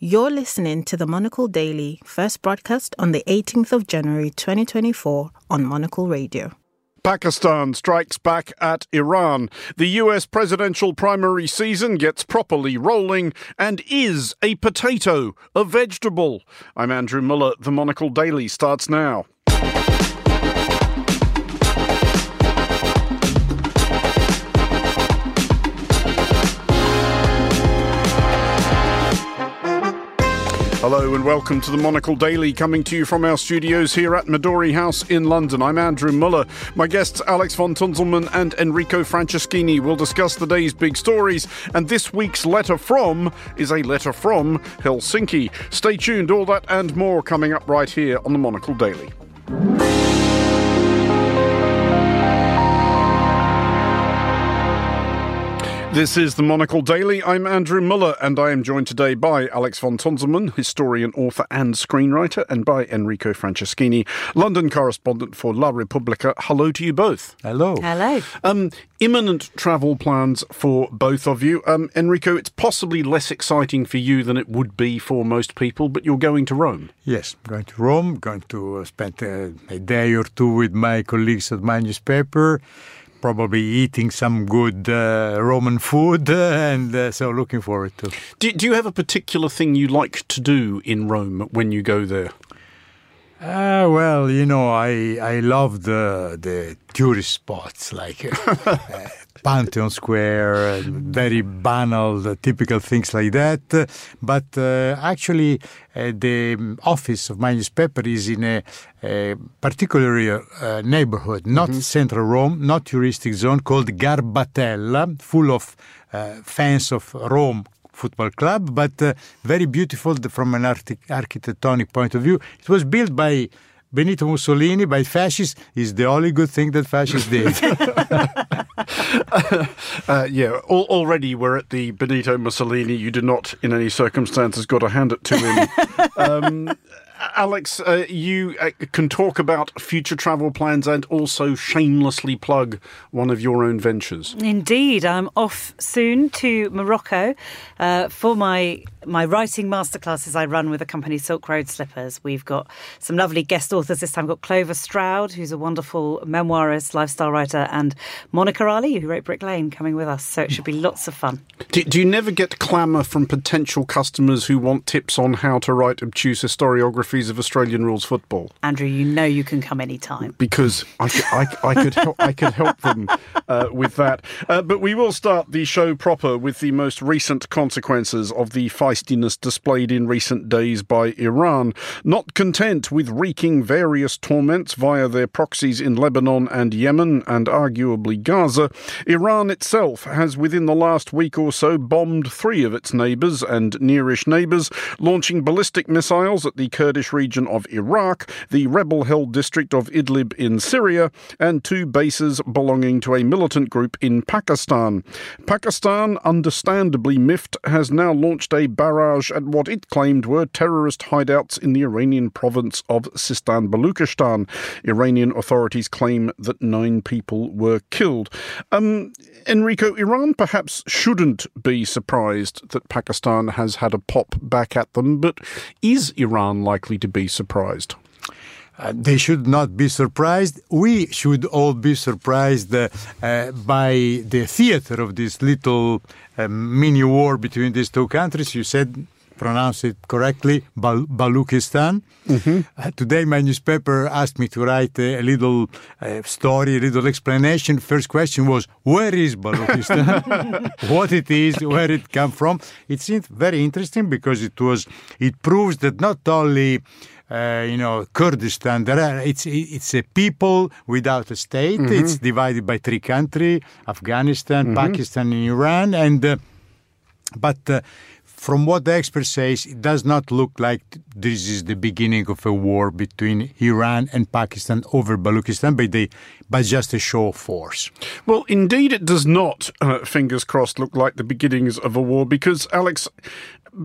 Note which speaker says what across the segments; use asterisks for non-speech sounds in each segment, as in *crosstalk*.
Speaker 1: You're listening to the Monocle Daily, first broadcast on the 18th of January 2024 on Monocle Radio.
Speaker 2: Pakistan strikes back at Iran. The US presidential primary season gets properly rolling and is a potato, a vegetable. I'm Andrew Mueller. The Monocle Daily starts now. Hello and welcome to the Monocle Daily, coming to you from our studios here at Midori House in London. I'm Andrew Mueller. My guests Alex von Tunzelmann and Enrico Franceschini will discuss the day's big stories, and this week's letter from is a letter from Helsinki. Stay tuned, all that and more coming up right here on the Monocle Daily. This is the Monocle Daily. I'm Andrew Mueller, and I am joined today by Alex von Tunzelmann, historian, author, and screenwriter, and by Enrico Franceschini, London correspondent for La Repubblica. Hello to you both.
Speaker 3: Hello.
Speaker 1: Hello.
Speaker 2: Um, imminent travel plans for both of you. Um, Enrico, it's possibly less exciting for you than it would be for most people, but you're going to Rome.
Speaker 3: Yes, going to Rome, going to spend uh, a day or two with my colleagues at my newspaper probably eating some good uh, Roman food, *laughs* and uh, so looking forward to.
Speaker 2: Do, do you have a particular thing you like to do in Rome when you go there?
Speaker 3: Uh, well, you know, I I love the the tourist spots like uh, *laughs* Pantheon Square, very banal, typical things like that. But uh, actually, uh, the office of my newspaper is in a, a particular uh, neighborhood, not mm-hmm. central Rome, not touristic zone, called Garbatella, full of uh, fans of Rome football club, but uh, very beautiful from an architectonic point of view. It was built by Benito Mussolini by fascists is the only good thing that fascists did. *laughs*
Speaker 2: uh, yeah, al- already we're at the Benito Mussolini. You did not, in any circumstances, got to hand it to him. um, Alex, uh, you uh, can talk about future travel plans and also shamelessly plug one of your own ventures.
Speaker 4: Indeed, I'm off soon to Morocco uh, for my my writing masterclasses I run with the company Silk Road Slippers. We've got some lovely guest authors this time. We've got Clover Stroud, who's a wonderful memoirist, lifestyle writer, and Monica Ali, who wrote Brick Lane, coming with us. So it should be lots of fun.
Speaker 2: Do, do you never get clamour from potential customers who want tips on how to write obtuse historiographies of Australian rules football.
Speaker 4: Andrew, you know you can come anytime.
Speaker 2: Because I could, I, I could, help, I could help them *laughs* uh, with that. Uh, but we will start the show proper with the most recent consequences of the feistiness displayed in recent days by Iran. Not content with wreaking various torments via their proxies in Lebanon and Yemen and arguably Gaza, Iran itself has within the last week or so bombed three of its neighbours and nearish neighbours, launching ballistic missiles at the Kurdish region of Iraq, the rebel held district of Idlib in Syria, and two bases belonging to a militant group in Pakistan. Pakistan, understandably miffed, has now launched a barrage at what it claimed were terrorist hideouts in the Iranian province of Sistan Baluchistan. Iranian authorities claim that nine people were killed. Um, Enrico, Iran perhaps shouldn't be surprised that Pakistan has had a pop back at them, but is Iran likely likely to be surprised?
Speaker 3: Uh, they should not be surprised. We should all be surprised uh, uh, by the theater of this little uh, mini war between these two countries. You said pronounce it correctly, Bal- Baluchistan. Mm-hmm. Uh, today, my newspaper asked me to write a, little story, a little explanation. First question was, where is Baluchistan? *laughs* what it is, where it come from. It seemed very interesting because it was, it proves that not only uh, you know, Kurdistan. There are, it's it's a people without a state. Mm-hmm. It's divided by three countries: Afghanistan, mm-hmm. Pakistan, and Iran. And uh, but uh, from what the expert says, it does not look like this is the beginning of a war between Iran and Pakistan over Baluchistan, but, they, but just a show of force.
Speaker 2: Well, indeed, it does not, uh, fingers crossed, look like the beginnings of a war because, Alex,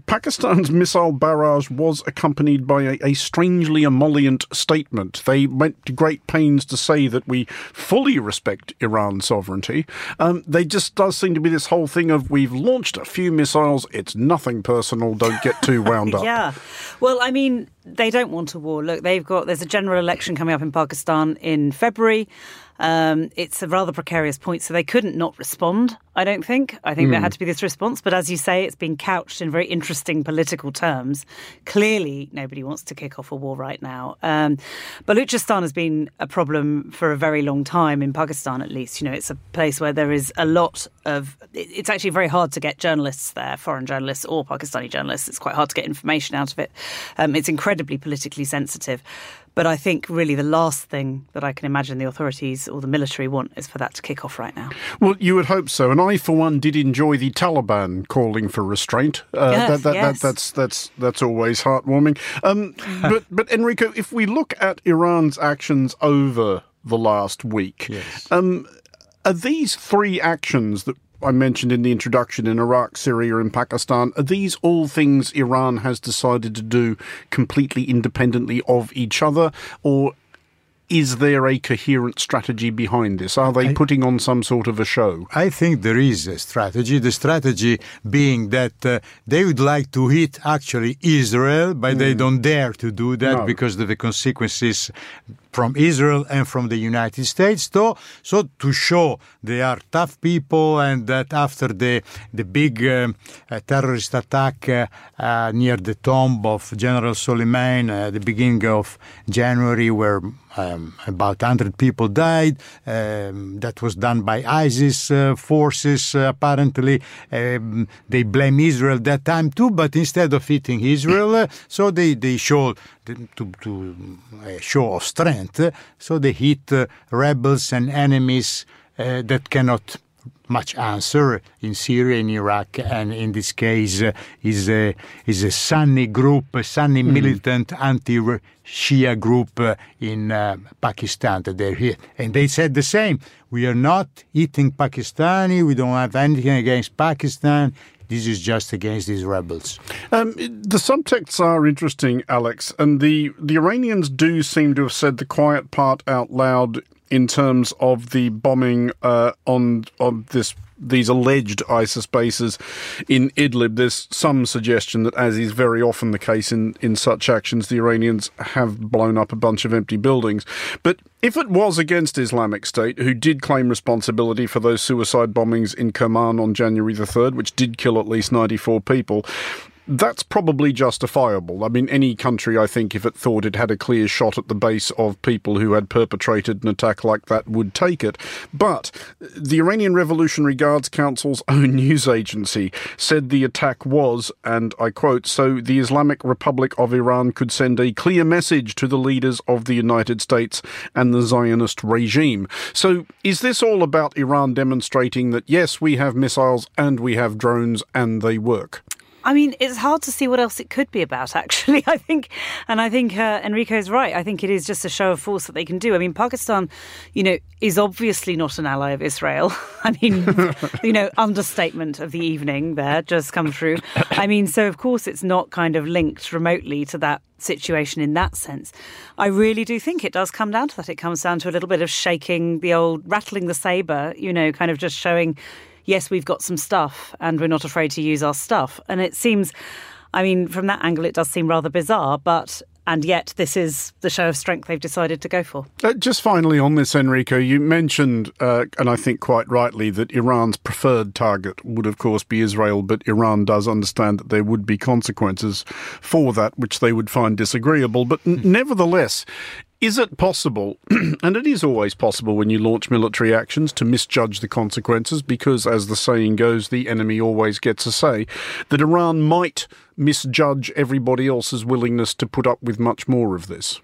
Speaker 2: Pakistan's missile barrage was accompanied by a, a, strangely emollient statement. They went to great pains to say that we fully respect Iran's sovereignty. Um, they just does seem to be this whole thing of we've launched a few missiles. It's nothing personal. Don't get too wound *laughs* up.
Speaker 4: yeah. Well, I mean, they don't want a war. Look, they've got there's a general election coming up in Pakistan in February. Um, it's a rather precarious point, so they couldn't not respond. I don't think. I think mm. there hmm. had to be this response, but as you say, it's been couched in very interesting political terms. Clearly, nobody wants to kick off a war right now. Um, Baluchistan has been a problem for a very long time in Pakistan, at least. You know, it's a place where there is a lot of. It's actually very hard to get journalists there, foreign journalists or Pakistani journalists. It's quite hard to get information out of it. Um, it's incredibly politically sensitive. But I think really the last thing that I can imagine the authorities or the military want is for that to kick off right now.
Speaker 2: Well, you would hope so. And I, for one, did enjoy the Taliban calling for restraint.
Speaker 4: Uh, yes,
Speaker 2: that, that,
Speaker 4: yes.
Speaker 2: That, that's that's that's always heartwarming. Um, *laughs* but but Enrico, if we look at Iran's actions over the last week,
Speaker 3: yes.
Speaker 2: um, are these three actions that I mentioned in the introduction in Iraq, Syria, and Pakistan, are these all things Iran has decided to do completely independently of each other, or is there a coherent strategy behind this? Are they putting on some sort of a show?
Speaker 3: I think there is a strategy. The strategy being that uh, they would like to hit actually Israel, but mm. they hmm. don't dare to do that no. because of the consequences from Israel and from the United States, though, so to show they are tough people and that after the the big uh, uh, terrorist attack uh, uh near the tomb of General Soleimani at uh, the beginning of January, where um, about 100 people died. Um, that was done by ISIS uh, forces, apparently. Um, they blame Israel that time too, but instead of hitting Israel, so they, they show to, to a show of strength. So they hit uh, rebels and enemies uh, that cannot much answer in Syria, in Iraq, and in this case uh, is a is a Sunni group, a Sunni mm. militant anti-Shia group uh, in uh, Pakistan that they're here, and they said the same. We are not eating Pakistani. We don't have anything against Pakistan. This is just against these rebels.
Speaker 2: Um, the subtexts are interesting, Alex, and the, the Iranians do seem to have said the quiet part out loud in terms of the bombing uh, on on this these alleged ISIS bases in Idlib, there's some suggestion that, as is very often the case in, in such actions, the Iranians have blown up a bunch of empty buildings. But if it was against Islamic State, who did claim responsibility for those suicide bombings in Kerman on January the 3rd, which did kill at least 94 people, that's probably justifiable. I mean, any country, I think, if it thought it had a clear shot at the base of people who had perpetrated an attack like that, would take it. But the Iranian Revolutionary Guards Council's *laughs* own news agency said the attack was, and I quote, so the Islamic Republic of Iran could send a clear message to the leaders of the United States and the Zionist regime. So is this all about Iran demonstrating that, yes, we have missiles and we have drones and they work?
Speaker 4: I mean, it's hard to see what else it could be about, *laughs* actually. I think, and I think uh, Enrico is right. I think it is just a show of force that they can do. I mean, Pakistan, you know, is obviously not an ally of Israel. *laughs* I mean, you know, *laughs* understatement of the evening there just come through. I mean, so of course it's not kind of linked remotely to that situation in that sense. I really do think it does come down to that. It comes down to a little bit of shaking the old, rattling the saber, you know, kind of just showing yes, we've got some stuff and we're not afraid to use our stuff. And it seems, I mean, from that angle, it does seem rather bizarre, but and yet this is the show of strength they've decided to go for.
Speaker 2: Uh, just finally on this, Enrico, you mentioned, uh, and I think quite rightly, that Iran's preferred target would, of course, be Israel, but Iran does understand that there would be consequences for that, which they would find disagreeable. But n- *laughs* nevertheless, is it possible, *clears throat* and it is always possible when you launch military actions, to misjudge the consequences because, as the saying goes, the enemy always gets a say, that Iran might misjudge everybody else's willingness to put up with much more of this?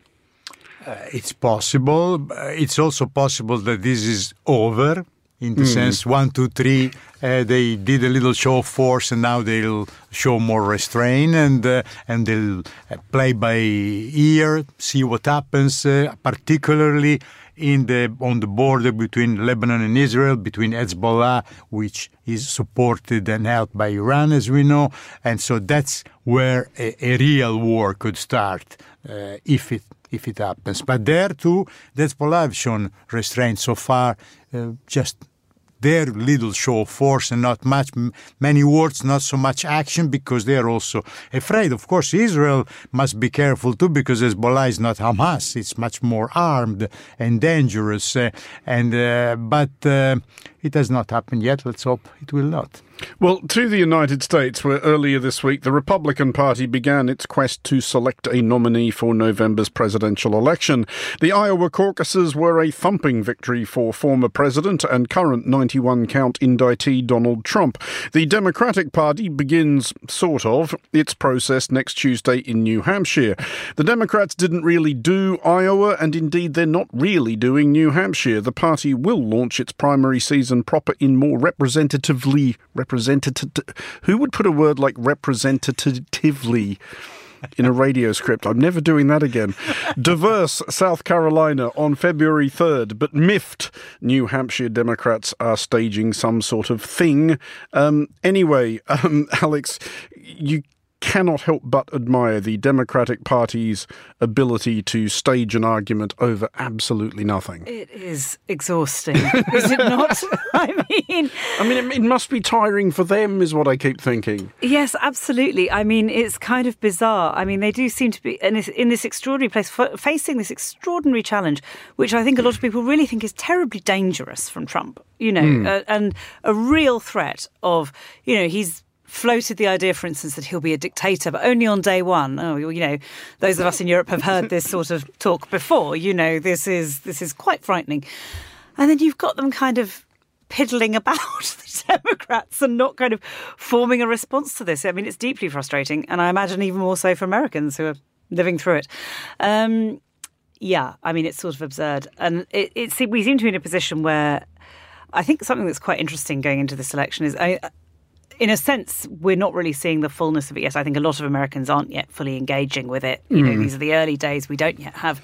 Speaker 3: Uh, it's possible. It's also possible that this is over in the mm. sense one, two, three. Uh, they did a little show of force, and now they'll show more restraint, and uh, and they'll uh, play by ear, see what happens. Uh, particularly in the on the border between Lebanon and Israel, between Hezbollah, which is supported and helped by Iran, as we know, and so that's where a, a real war could start uh, if it if it happens. But there too, Hezbollah have shown restraint so far, uh, just their little show of force and not much, many words, not so much action because they are also afraid. Of course, Israel must be careful too because Hezbollah is not Hamas; it's much more armed and dangerous. Uh, and uh, but uh, it has not happened yet. Let's hope it will not.
Speaker 2: Well, to the United States, where earlier this week the Republican Party began its quest to select a nominee for November's presidential election. The Iowa caucuses were a thumping victory for former president and current 91 count indictee Donald Trump. The Democratic Party begins, sort of, its process next Tuesday in New Hampshire. The Democrats didn't really do Iowa, and indeed they're not really doing New Hampshire. The party will launch its primary season proper in more representatively representative. Who would put a word like representatively? in a radio script. I'm never doing that again. *laughs* Diverse South Carolina on February 3rd, but miffed New Hampshire Democrats are staging some sort of thing. Um, anyway, *laughs* um, Alex, you cannot help but admire the Democratic Party's ability to stage an argument over absolutely nothing.
Speaker 4: It is exhausting, *laughs* is it not? *laughs* I mean,
Speaker 2: I mean, it, it, must be tiring for them, is what I keep thinking.
Speaker 4: Yes, absolutely. I mean, it's kind of bizarre. I mean, they do seem to be in this, in this extraordinary place, facing this extraordinary challenge, which I think a lot of people really think is terribly dangerous from Trump. You know, mm. uh, and a real threat of, you know, he's floated the idea, for instance, that he'll be a dictator, but only on day one. Oh, you know, those of us in Europe have heard this sort of talk before. You know, this is this is quite frightening. And then you've got them kind of piddling about *laughs* the Democrats and not kind of forming a response to this. I mean, it's deeply frustrating, and I imagine even more so for Americans who are living through it. Um, yeah, I mean, it's sort of absurd, and it, it, we seem to be in a position where. I think something that's quite interesting going into this election is I, in a sense, we're not really seeing the fullness of it yet. I think a lot of Americans aren't yet fully engaging with it. You mm. know, these are the early days. We don't yet have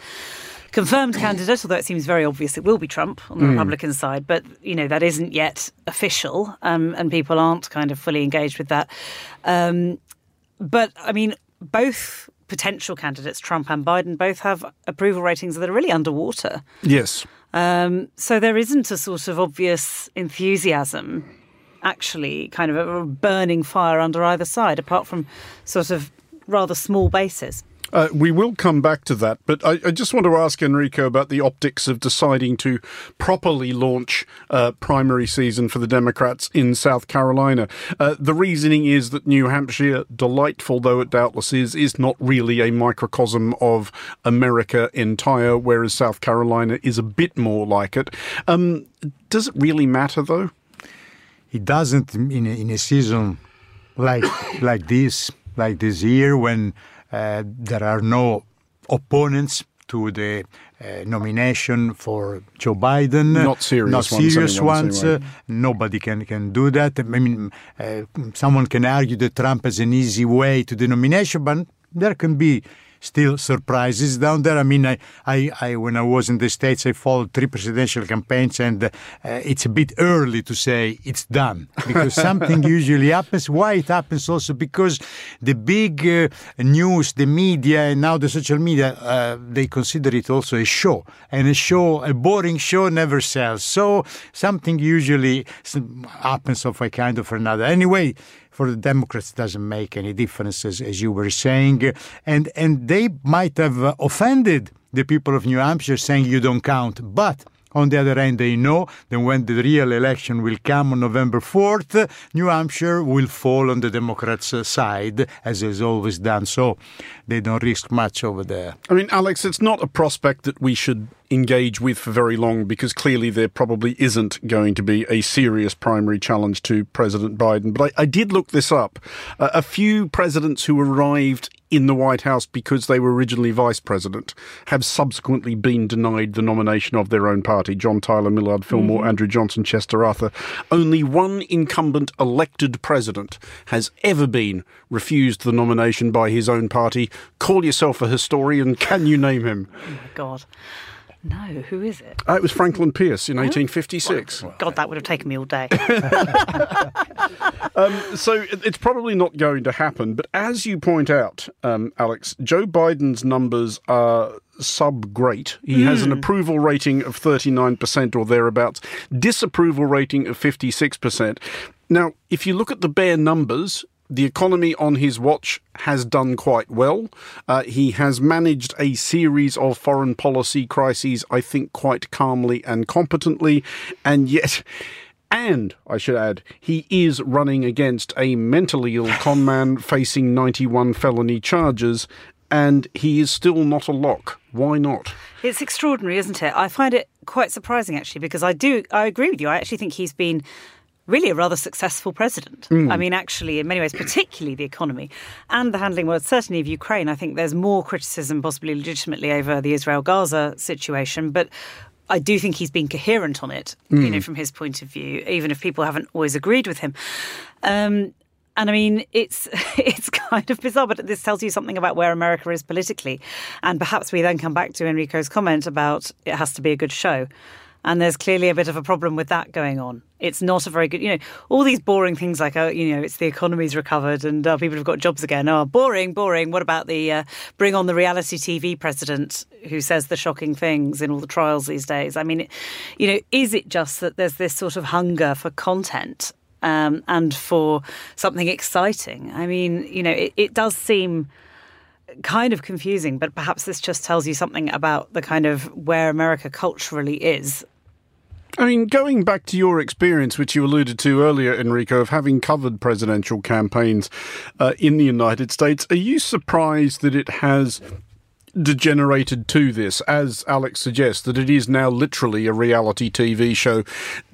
Speaker 4: confirmed candidate, although it seems very obvious it will be Trump on the mm. Republican side. But you know that isn't yet official, um, and people aren't kind of fully engaged with that. Um, but I mean, both potential candidates, Trump and Biden, both have approval ratings that are really underwater.
Speaker 2: Yes.
Speaker 4: Um, so there isn't a sort of obvious enthusiasm actually kind of a burning fire under either side, apart from sort of rather small bases.
Speaker 2: Uh, we will come back to that, but I, I, just want to ask Enrico about the optics of deciding to properly launch uh, primary season for the Democrats in South Carolina. Uh, the reasoning is that New Hampshire, delightful though it doubtless is, is not really a microcosm of America entire, whereas South Carolina is a bit more like it. Um, does it really matter though?
Speaker 3: It doesn't in a, in a season like like this, like this year when uh, there are no opponents to the uh, nomination for Joe Biden.
Speaker 2: Not serious,
Speaker 3: not serious ones. ones. Uh, nobody can can do that. I mean, uh, someone can argue that Trump has an easy way to the nomination, but there can be still surprises down there. I mean, I, I, I when I was in the States, I followed three presidential campaigns, and uh, it's a bit early to say it's done because *laughs* something usually happens. Why it happens also because the big uh, news, the media, and now the social media, uh, they consider it also a show, and a show, a boring show, never sells. So something usually happens of a kind of another. Anyway for the Democrats doesn't make any difference, as, as you were saying. And, and they might have offended the people of New Hampshire saying you don't count. But on the other hand, they know that when the real election will come on November 4th, New Hampshire will fall on the Democrats' side, as has always done. So they don't risk much over there.
Speaker 2: I mean, Alex, it's not a prospect that we should engage with for very long because clearly there probably isn't going to be a serious primary challenge to President Biden. But I, I did look this up. Uh, a few presidents who arrived in the White House because they were originally vice president have subsequently been denied the nomination of their own party. John Tyler, Millard Fillmore, mm-hmm. Andrew Johnson, Chester Arthur. Only one incumbent elected president has ever been refused the nomination by his own party. Call yourself a historian. Can you name him?
Speaker 4: Oh my God. No, who is it?
Speaker 2: Uh, it was Franklin Pierce in 1856.
Speaker 4: God, that would have taken me all day. *laughs* *laughs*
Speaker 2: Um, so it's probably not going to happen. But as you point out, um, Alex, Joe Biden's numbers are sub great. He has an approval rating of 39% or thereabouts, disapproval rating of 56%. Now, if you look at the bare numbers, the economy on his watch has done quite well. Uh, he has managed a series of foreign policy crises, I think, quite calmly and competently, and yet. And I should add, he is running against a mentally ill conman facing 91 felony charges, and he is still not a lock. Why not?
Speaker 4: It's extraordinary, isn't it? I find it quite surprising actually because I do I agree with you. I actually think he's been really a rather successful president. I mean, actually, in many ways, particularly the economy and the handling, well, certainly of Ukraine. I think there's more criticism, possibly legitimately, over the Israel Gaza situation, but. I do think he's been coherent on it, you know, from his point of view, even if people haven't always agreed with him. Um, and I mean, it's *laughs* it's kind of bizarre, but this tells you something about where America is politically. And perhaps we then come back to Enrico's comment about it has to be a good show. And there's clearly a bit of a problem with that going on. It's not a very good, you know, all these boring things like, oh, you know, it's the economy's recovered and uh, people have got jobs again. Oh, boring, boring. What about the uh, bring on the reality TV president who says the shocking things in all the trials these days? I mean, you know, is it just that there's this sort of hunger for content um, and for something exciting? I mean, you know, it, it does seem kind of confusing, but perhaps this just tells you something about the kind of where America culturally is
Speaker 2: I mean, going back to your experience, which you alluded to earlier, Enrico, of having covered presidential campaigns uh, in the United States, are you surprised that it has degenerated to this, as Alex suggests, that it is now literally a reality TV show?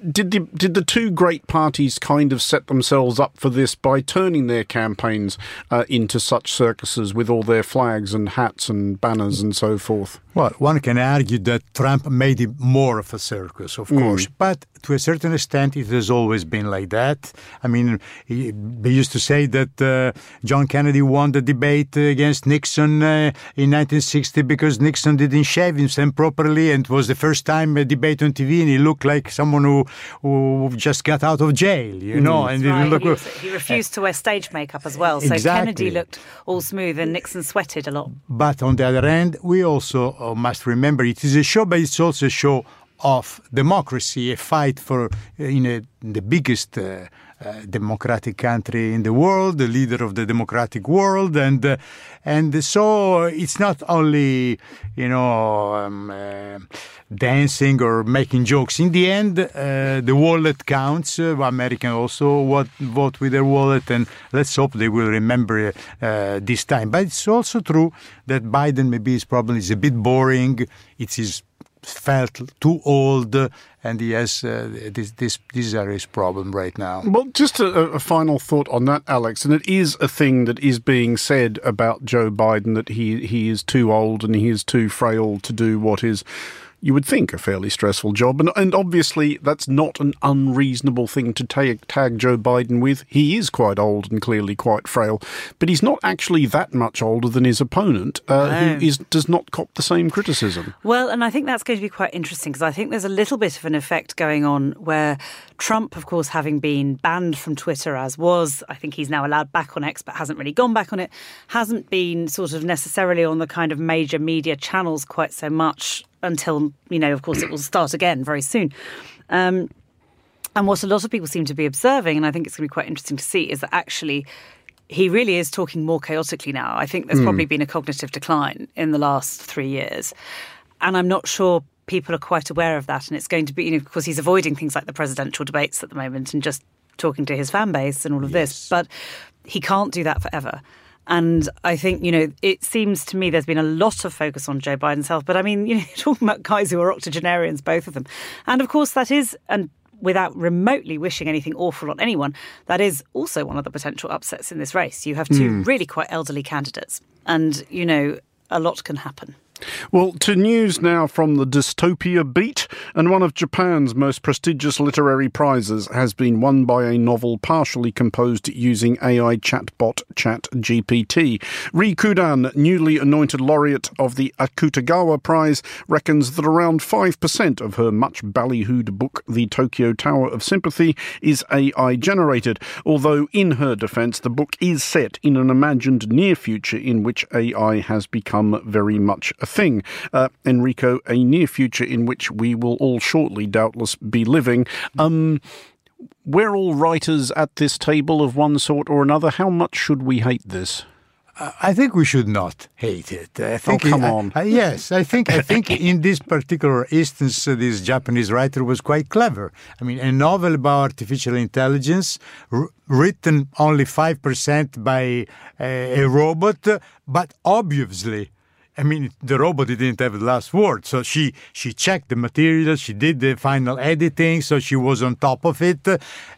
Speaker 2: Did the did the two great parties kind of set themselves up for this by turning their campaigns uh, into such circuses with all their flags and hats and banners and so forth?
Speaker 3: Well, one can argue that Trump made it more of a circus, of course, but to a certain extent, it has always been like that. I mean, he, they used to say that uh, John Kennedy won the debate against Nixon uh, in 1960 because Nixon didn't shave himself properly, and it was the first time a debate on TV, and he looked like someone who who just got out of jail, you know. And
Speaker 4: Right,
Speaker 3: he looked,
Speaker 4: he, was- he refused to wear stage makeup as well. So
Speaker 3: Exactly.
Speaker 4: Kennedy looked all smooth and Nixon sweated a lot.
Speaker 3: But on the other hand, we also uh, must remember it is a show, but it's also a show of democracy, a fight for uh, in a, the biggest uh, uh, democratic country in the world, the leader of the democratic world, and uh, and so it's not only you know um, uh, dancing or making jokes. In the end, uh, the wallet counts. Uh, American also what, vote with their wallet, and let's hope they will remember this time. But it's also true that Biden maybe his problem is a bit boring. It is felt too old, and he has uh, this this these problem right now.
Speaker 2: Well, just a, a final thought on that, Alex, and it is a thing that is being said about Joe Biden that he he is too old and he is too frail to do what is. You would think a fairly stressful job, and, and obviously that's not an unreasonable thing to tag, tag Joe Biden with. He is quite old and clearly quite frail, but he's not actually that much older than his opponent, uh,
Speaker 4: No.
Speaker 2: who is does not cop the same criticism.
Speaker 4: Well, and I think that's going to be quite interesting because I think there's a little bit of an effect going on where Trump, of course, having been banned from Twitter as was, I think he's now allowed back on X, but hasn't really gone back on it, hasn't been sort of necessarily on the kind of major media channels quite so much until, you know, of course, it will start again very soon. Um, and what a lot of people seem to be observing, and I think it's going to be quite interesting to see, is that actually he really is talking more chaotically now. I think there's probably been a cognitive decline in the last three years. And I'm not sure people are quite aware of that. And it's going to be, you know, of course, he's avoiding things like the presidential debates at the moment and just talking to his fan base and all of this. But he can't do that forever. And I think, you know, it seems to me there's been a lot of focus on Joe Biden's health. But I mean, *laughs* you know, you're talking about guys who are octogenarians, both of them. And of course, that is, and without remotely wishing anything awful on anyone, that is also one of the potential upsets in this race. You have two hmm. really quite elderly candidates, and you know a lot can happen.
Speaker 2: Well, to news now from the dystopia beat, and one of Japan's most prestigious literary prizes has been won by a novel partially composed using AI chatbot ChatGPT. Rie Kudan, newly anointed laureate of the Akutagawa Prize, reckons that around 5% of her much ballyhooed book, The Tokyo Tower of Sympathy, is AI generated, although in her defense, the book is set in an imagined near future in which AI has become very much a thing. Uh, Enrico, a near future in which we will all shortly doubtless be living. Um, we're all writers at this table of one sort or another. How much should we hate this?
Speaker 3: I think we should not hate it. I think
Speaker 2: oh, come on.
Speaker 3: I, I, yes, I think I think *laughs* in this particular instance, uh, this Japanese writer was quite clever. I mean, a novel about artificial intelligence, r- written only five percent by uh, a robot, but obviously I mean, the robot didn't have the last word, so she she checked the material, she did the final editing, so she was on top of it,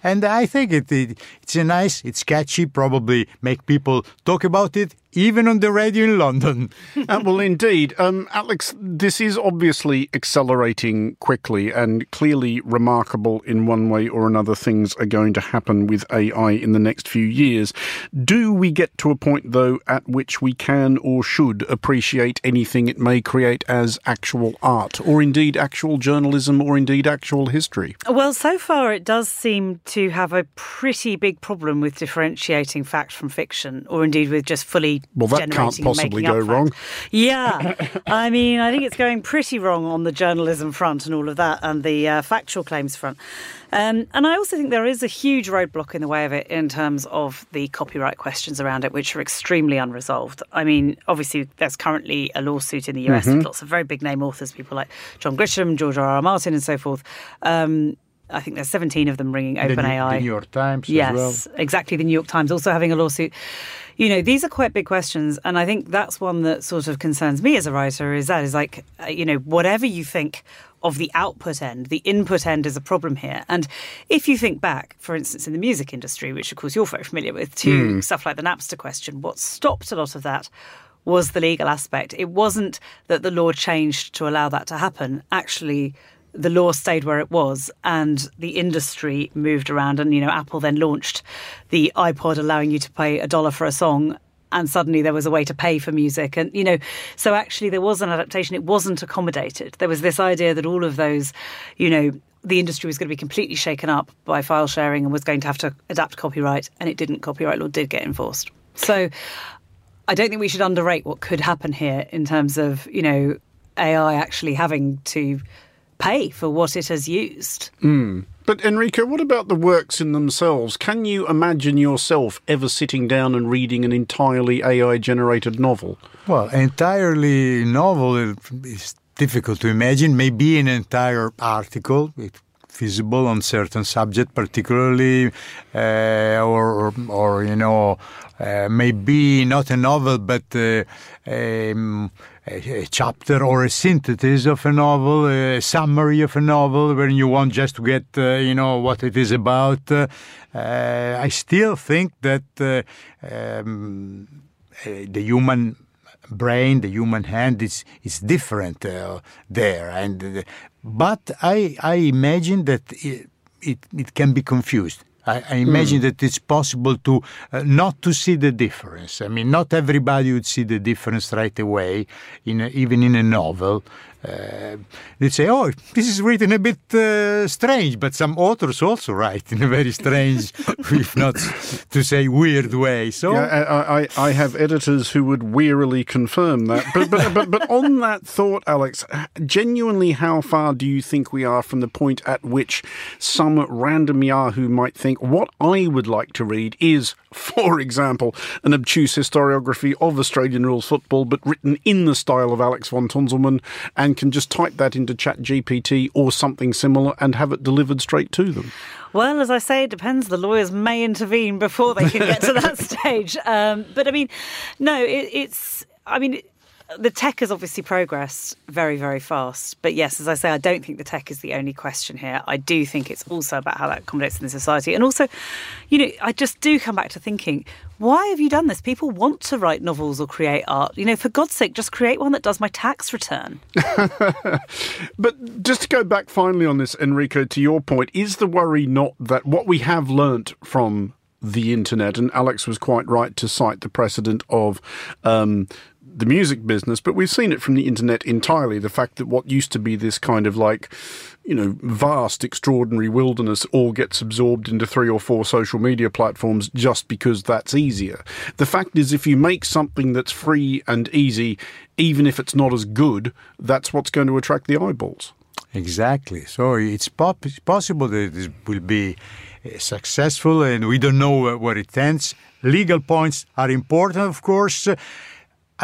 Speaker 3: and I think it, it it's a nice, it's catchy, probably make people talk about it even on the radio in London. *laughs*
Speaker 2: uh, well, indeed. Um, Alex, this is obviously accelerating quickly and clearly remarkable in one way or another. Things are going to happen with AI in the next few years. Do we get to a point, though, at which we can or should appreciate anything it may create as actual art, or indeed actual journalism, or indeed actual history?
Speaker 4: Well, so far it does seem to have a pretty big problem with differentiating fact from fiction, or indeed with just fully
Speaker 2: well, that can't possibly go wrong.
Speaker 4: Yeah, *coughs* I mean, I think it's going pretty wrong on the journalism front and all of that, and the uh, factual claims front. Um, and I also think there is a huge roadblock in the way of it in terms of the copyright questions around it, which are extremely unresolved. I mean, obviously, there's currently a lawsuit in the US mm-hmm. with lots of very big name authors, people like John Grisham, George R. R. Martin, and so forth. Um, I think there's 17 of them ringing OpenAI.
Speaker 3: The, the New York Times
Speaker 4: yes,
Speaker 3: well.
Speaker 4: exactly. The New York Times also having a lawsuit. You know, these are quite big questions, and I think that's one that sort of concerns me as a writer. Is that is like, uh, you know, whatever you think of the output end, the input end is a problem here. And if you think back, for instance, in the music industry, which of course you're very familiar with, to mm. stuff like the Napster question, what stopped a lot of that was the legal aspect. It wasn't that the law changed to allow that to happen. Actually, the law stayed where it was and the industry moved around and you know apple then launched the ipod allowing you to pay a dollar for a song and suddenly there was a way to pay for music. And you know so actually there was an adaptation. It wasn't accommodated. There was this idea that all of those you know the industry was going to be completely shaken up by file sharing and was going to have to adapt copyright and it didn't. Copyright law did get enforced. So i don't think we should underrate what could happen here in terms of you know ai actually having to pay for what it has used.
Speaker 2: Mm. But Enrico, what about the works in themselves? Can you imagine yourself ever sitting down and reading an entirely AI generated novel?
Speaker 3: Well, entirely novel is difficult to imagine. Maybe an entire article. It feasible on certain subject, particularly, uh, or, or you know, uh, maybe not a novel, but uh, um, a, a, chapter or a synthesis of a novel, a summary of a novel, when you want just to get, uh, you know, what it is about. Uh, I still think that uh, um, the human brain, the human hand is is different uh, there, and uh, but I I imagine that it, it, it can be confused. I, I imagine mm. that it's possible to uh, not to see the difference. I mean, not everybody would see the difference right away, in a, even in a novel uh, they say, "Oh, this is written a bit uh, strange," but some authors also write in a very strange, *laughs* if not to say weird way. So
Speaker 2: yeah, I, I, I, have editors who would wearily confirm that. But, but but but on that thought, Alex, genuinely, how far do you think we are from the point at which some random Yahoo might think what I would like to read is, for example, an obtuse historiography of Australian rules football, but written in the style of Alex von Tunzelmann and can just type that into Chat GPT or something similar and have it delivered straight to them?
Speaker 4: Well, as I say, it depends. The lawyers may intervene before they can get to that *laughs* stage. Um, but I mean, no, it, it's. I mean. The tech has obviously progressed very, very fast. But yes, as I say, I don't think the tech is the only question here. I do think it's also about how that accommodates in the society. And also, you know, I just do come back to thinking, why have you done this? People want to write novels or create art. You know, for God's sake, just create one that does my tax return. *laughs*
Speaker 2: but just to go back finally on this, Enrico, to your point, is the worry not that what we have learnt from the internet, and Alex was quite right to cite the precedent of um, the music business, but we've seen it from the internet entirely. The fact that what used to be this kind of like, you know, vast, extraordinary wilderness all gets absorbed into three or four social media platforms just because that's easier. The fact is, if you make something that's free and easy, even if it's not as good, that's what's going to attract the eyeballs.
Speaker 3: Exactly. So it's pop- possible that it will be uh, successful, and we don't know where it ends. Legal points are important, of course.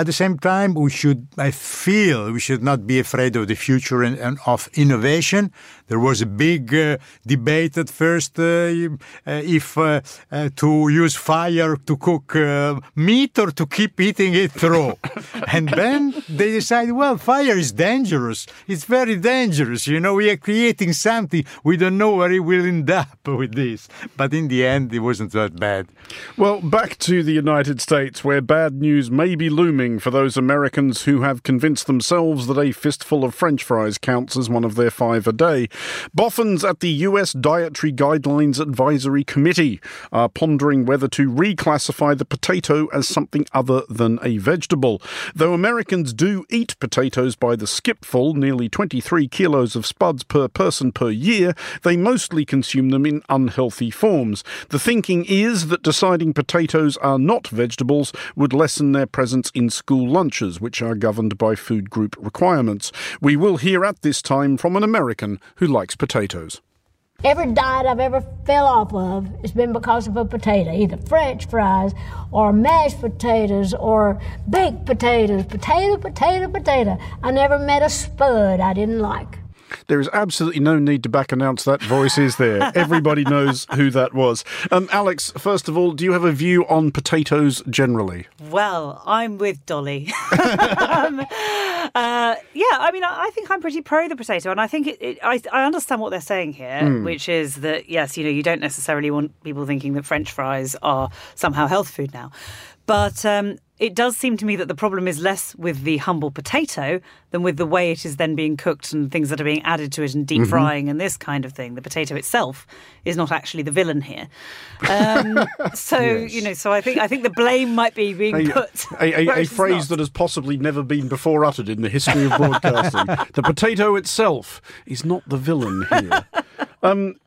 Speaker 3: At the same time, we should, I feel, we should not be afraid of the future and, and of innovation. There was a big uh, debate at first uh, uh if uh, uh, to use fire to cook uh, meat or to keep eating it raw. *laughs* and then they decided, well, fire is dangerous. It's very dangerous. You know, we are creating something. We don't know where it will end up *laughs* with this. But in the end, it wasn't that bad.
Speaker 2: Well, back to the United States, where bad news may be looming for those Americans who have convinced themselves that a fistful of French fries counts as one of their five a day. Boffins at the US Dietary Guidelines Advisory Committee are pondering whether to reclassify the potato as something other than a vegetable. Though Americans do eat potatoes by the skipful, nearly 23 kilos of spuds per person per year, they mostly consume them in unhealthy forms. The thinking is that deciding potatoes are not vegetables would lessen their presence in school lunches, which are governed by food group requirements. We will hear at this time from an American who likes potatoes.
Speaker 5: Every diet I've ever fell off of has been because of a potato, either French fries or mashed potatoes or baked potatoes. Potato, potato, potato. I never met a spud I didn't like.
Speaker 2: There is absolutely no need to back announce that voice is there. *laughs* Everybody knows who that was. Um, Alex, first of all, do you have a view on potatoes generally?
Speaker 4: Well, I'm with Dolly. *laughs* um, uh, yeah, I mean, I, I, think I'm pretty pro the potato, and I think it, it, I, I, understand what they're saying here, mm. which is that yes, you know, you don't necessarily want people thinking that French fries are somehow health food now, but um, it does seem to me that the problem is less with the humble potato than with the way it is then being cooked and things that are being added to it and deep mm-hmm. frying and this kind of thing. The potato itself is not actually the villain here. Um, *laughs* so yes. you know, so I think I think the blame might be being a, put
Speaker 2: a, a, *laughs* a phrase not. that has possibly never been before uttered in the history of broadcasting. *laughs* the potato itself is not the villain here. Um,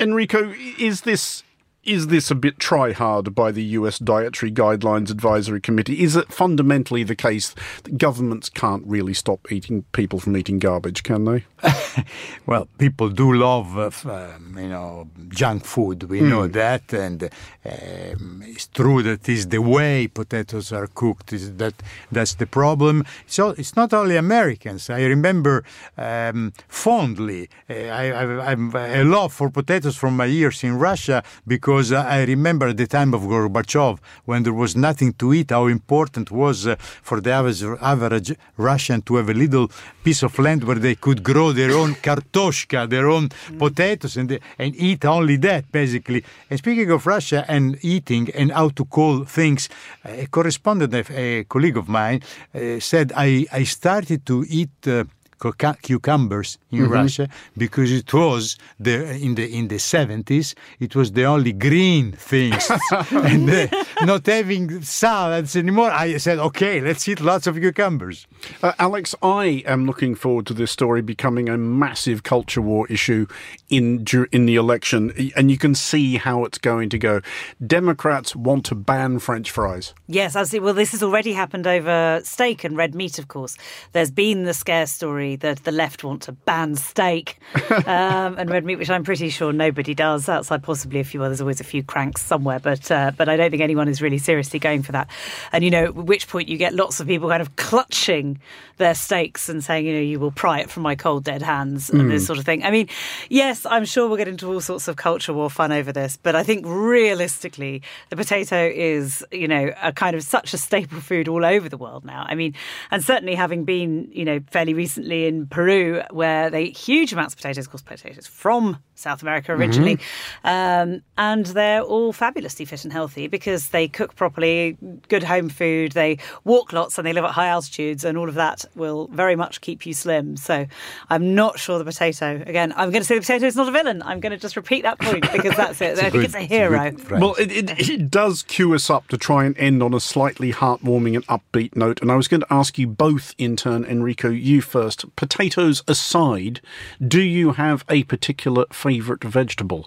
Speaker 2: Enrico, is this is this a bit try hard by the US Dietary Guidelines Advisory Committee? Is it fundamentally the case that governments can't really stop eating people from eating garbage, can they? *laughs*
Speaker 3: well, people do love, uh, um, you know, junk food. We mm. know that, and um, it's true that is the way potatoes are cooked. Is that that's the problem? So it's not only Americans. I remember um, fondly. Uh, I, I, a love for potatoes from my years in Russia because because I remember at the time of Gorbachev, when there was nothing to eat, how important was uh, for the average, average Russian to have a little piece of land where they could grow their own *laughs* kartoshka, their own mm. potatoes, and, and eat only that, basically. And speaking of Russia and eating and how to call things, a correspondent, a colleague of mine, uh, said, I, I started to eat. Uh, cucumbers in mm-hmm. Russia because it was the in the in the 70s it was the only green things. *laughs* And uh, not having salads anymore I said okay let's eat lots of cucumbers.
Speaker 2: Uh, Alex I am looking forward to this story becoming a massive culture war issue in in the election and you can see how it's going to go. Democrats want to ban french fries.
Speaker 4: Yes I see well this has already happened over steak and red meat of course. There's been the scare story that the left want to ban steak um, and red meat, which I'm pretty sure nobody does, outside possibly a few others. Always a few cranks somewhere, but uh, but I don't think anyone is really seriously going for that. And you know, at which point you get lots of people kind of clutching their steaks and saying, you know, you will pry it from my cold dead hands and this sort of thing. I mean, yes, I'm sure we'll get into all sorts of culture war fun over this, but I think realistically, the potato is, you know, a kind of such a staple food all over the world now. I mean, and certainly having been, you know, fairly recently in Peru, where they eat huge amounts of potatoes, of course, potatoes from South America originally, um, and they're all fabulously fit and healthy because they cook properly, good home food, they walk lots, and they live at high altitudes, and all of that will very much keep you slim. So I'm not sure the potato. Again, I'm going to say the potato is not a villain. I'm going to just repeat that point because that's it. *laughs* I think
Speaker 3: good-
Speaker 4: it's a
Speaker 3: it's a
Speaker 4: hero.
Speaker 2: Well, it, it, it does cue us up to try and end on a slightly heartwarming and upbeat note. And I was going to ask you both in turn, Enrico, you first. Potatoes aside, do you have a particular favourite vegetable?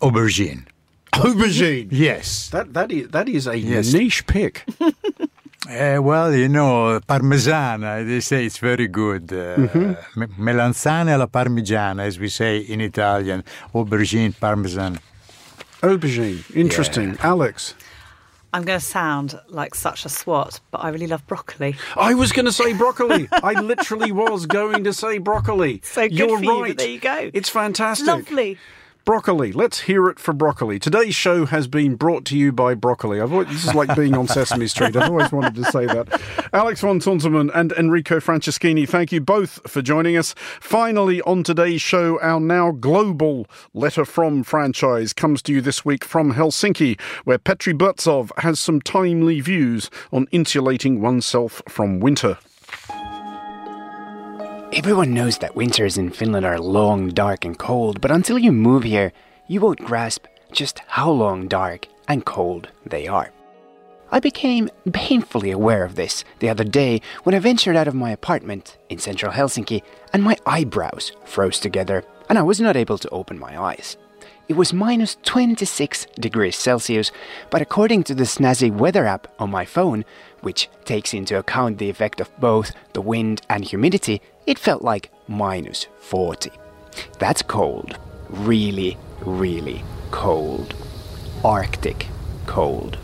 Speaker 3: Aubergine.
Speaker 2: Aubergine.
Speaker 3: Yes.
Speaker 2: That that is that is a
Speaker 3: Yes.
Speaker 2: niche pick.
Speaker 3: Uh, *laughs* well, you know, parmesana, they say it's very good. Uh,
Speaker 2: Mm-hmm.
Speaker 3: Melanzane alla parmigiana, as we say in Italian. Aubergine, parmesan.
Speaker 2: Aubergine. Interesting. Alex.
Speaker 4: I'm going to sound like such a swat, but I really love broccoli.
Speaker 2: I was going to say broccoli. *laughs* I literally was going to say broccoli.
Speaker 4: So good
Speaker 2: You're
Speaker 4: for you,
Speaker 2: right.
Speaker 4: there you go.
Speaker 2: It's fantastic.
Speaker 4: Lovely.
Speaker 2: Broccoli. Let's hear it for broccoli. Today's show has been brought to you by broccoli. I've always, this is like being on Sesame Street. I've always wanted to say that. Alex von Tunzelmann and Enrico Franceschini, thank you both for joining us. Finally, on today's show, our now global letter from franchise comes to you this week from Helsinki, where Petri Burtsoff has some timely views on insulating oneself from winter.
Speaker 6: Everyone knows that winters in Finland are long, dark, and cold, but until you move here, you won't grasp just how long, dark, and cold they are. I became painfully aware of this the other day when I ventured out of my apartment in central Helsinki and my eyebrows froze together and I was not able to open my eyes. It was minus 26 degrees Celsius, but according to the snazzy weather app on my phone, which takes into account the effect of both the wind and humidity, it felt like minus 40. That's cold. Really, really cold. Arctic cold.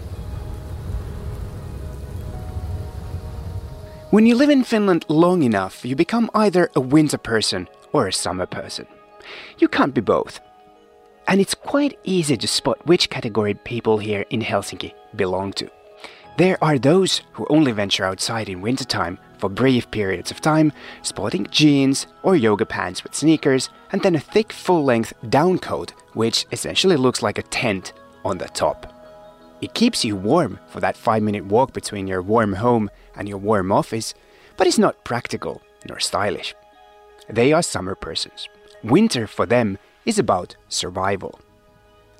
Speaker 6: When you live in Finland long enough, you become either a winter person or a summer person. You can't be both. And it's quite easy to spot which category people here in Helsinki belong to. There are those who only venture outside in wintertime for brief periods of time, sporting jeans or yoga pants with sneakers, and then a thick full length down coat, which essentially looks like a tent on the top. It keeps you warm for that five minute walk between your warm home and your warm office, but it's not practical nor stylish. They are summer persons. Winter for them is about survival.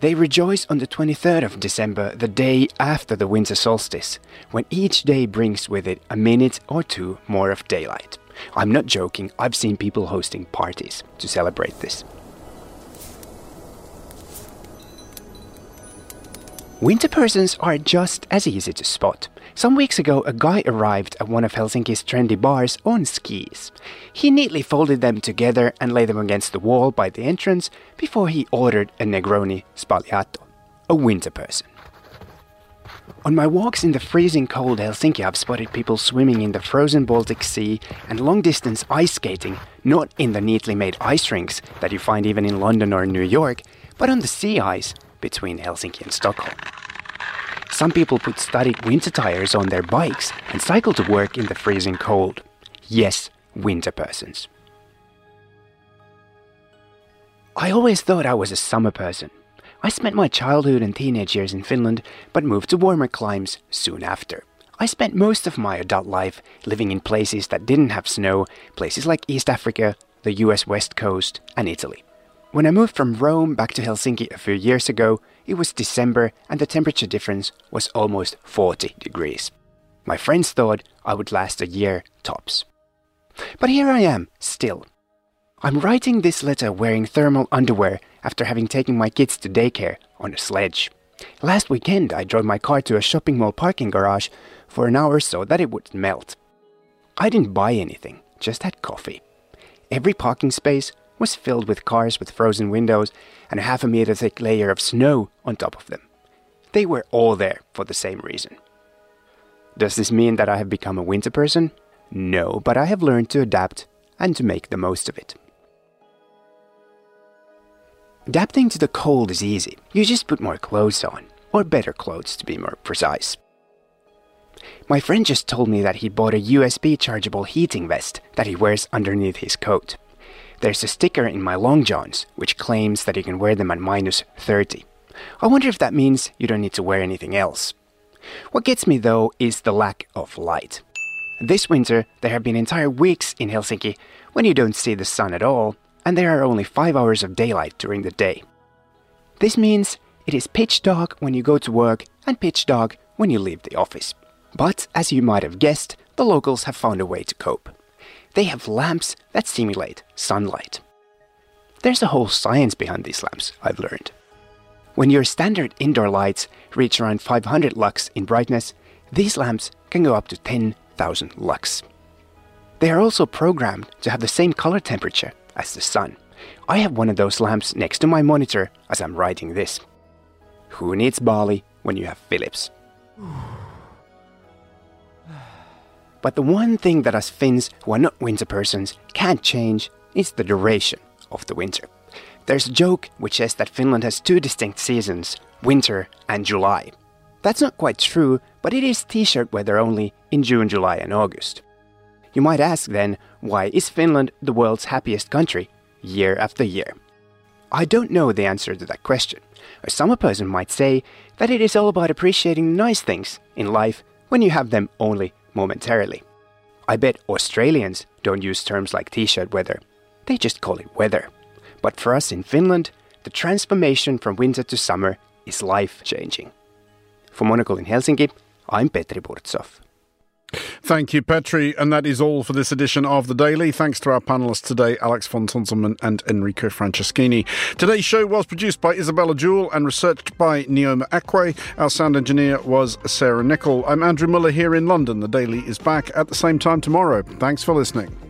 Speaker 6: They rejoice on the 23rd of December, the day after the winter solstice, when each day brings with it a minute or two more of daylight. I'm not joking, I've seen people hosting parties to celebrate this. Winter persons are just as easy to spot. Some weeks ago, a guy arrived at one of Helsinki's trendy bars on skis. He neatly folded them together and laid them against the wall by the entrance before he ordered a Negroni Sbagliato, a winter person. On my walks in the freezing cold Helsinki, I've spotted people swimming in the frozen Baltic Sea and long distance ice skating, not in the neatly made ice rinks that you find even in London or New York, but on the sea ice between Helsinki and Stockholm. Some people put studded winter tires on their bikes and cycle to work in the freezing cold. Yes, winter persons. I always thought I was a summer person. I spent my childhood and teenage years in Finland, but moved to warmer climes soon after. I spent most of my adult life living in places that didn't have snow, places like East Africa, the US West Coast, and Italy. When I moved from Rome back to Helsinki a few years ago, it was December and the temperature difference was almost 40 degrees. My friends thought I would last a year tops. But here I am, still. I'm writing this letter wearing thermal underwear after having taken my kids to daycare on a sledge. Last weekend, I drove my car to a shopping mall parking garage for an hour so that it would melt. I didn't buy anything, just had coffee. Every parking space was filled with cars with frozen windows and a half a meter thick layer of snow on top of them. They were all there for the same reason. Does this mean that I have become a winter person? No, but I have learned to adapt and to make the most of it. Adapting to the cold is easy. You just put more clothes on, or better clothes to be more precise. My friend just told me that he bought a USB chargeable heating vest that he wears underneath his coat. There's a sticker in my long johns which claims that you can wear them at minus 30. I wonder if that means you don't need to wear anything else. What gets me though is the lack of light. This winter, there have been entire weeks in Helsinki when you don't see the sun at all, and there are only 5 hours of daylight during the day. This means it is pitch dark when you go to work and pitch dark when you leave the office. But as you might have guessed, the locals have found a way to cope. They have lamps that simulate sunlight. There's a whole science behind these lamps, I've learned. When your standard indoor lights reach around 500 lux in brightness, these lamps can go up to 10,000 lux. They are also programmed to have the same color temperature as the sun. I have one of those lamps next to my monitor as I'm writing this. Who needs Bali when you have Philips? But the one thing that us Finns who are not winter persons can't change is the duration of the winter. There's a joke which says that Finland has two distinct seasons, winter and July. That's not quite true, but it is t-shirt weather only in June, July and August. You might ask then, why is Finland the world's happiest country year after year? I don't know the answer to that question. A summer person might say that it is all about appreciating nice things in life when you have them only momentarily. I bet Australians don't use terms like t shirt weather, they just call it weather. But for us in Finland, the transformation from winter to summer is life changing. For Monocle in Helsinki, I'm Petri Burtsoff.
Speaker 2: Thank you, Petri. And that is all for this edition of The Daily. Thanks to our panelists today, Alex von Tunzelmann and Enrico Franceschini. Today's show was produced by Isabella Jewell and researched by Neoma Akwe. Our sound engineer was Sarah Nichol. I'm Andrew Mueller here in London. The Daily is back at the same time tomorrow. Thanks for listening.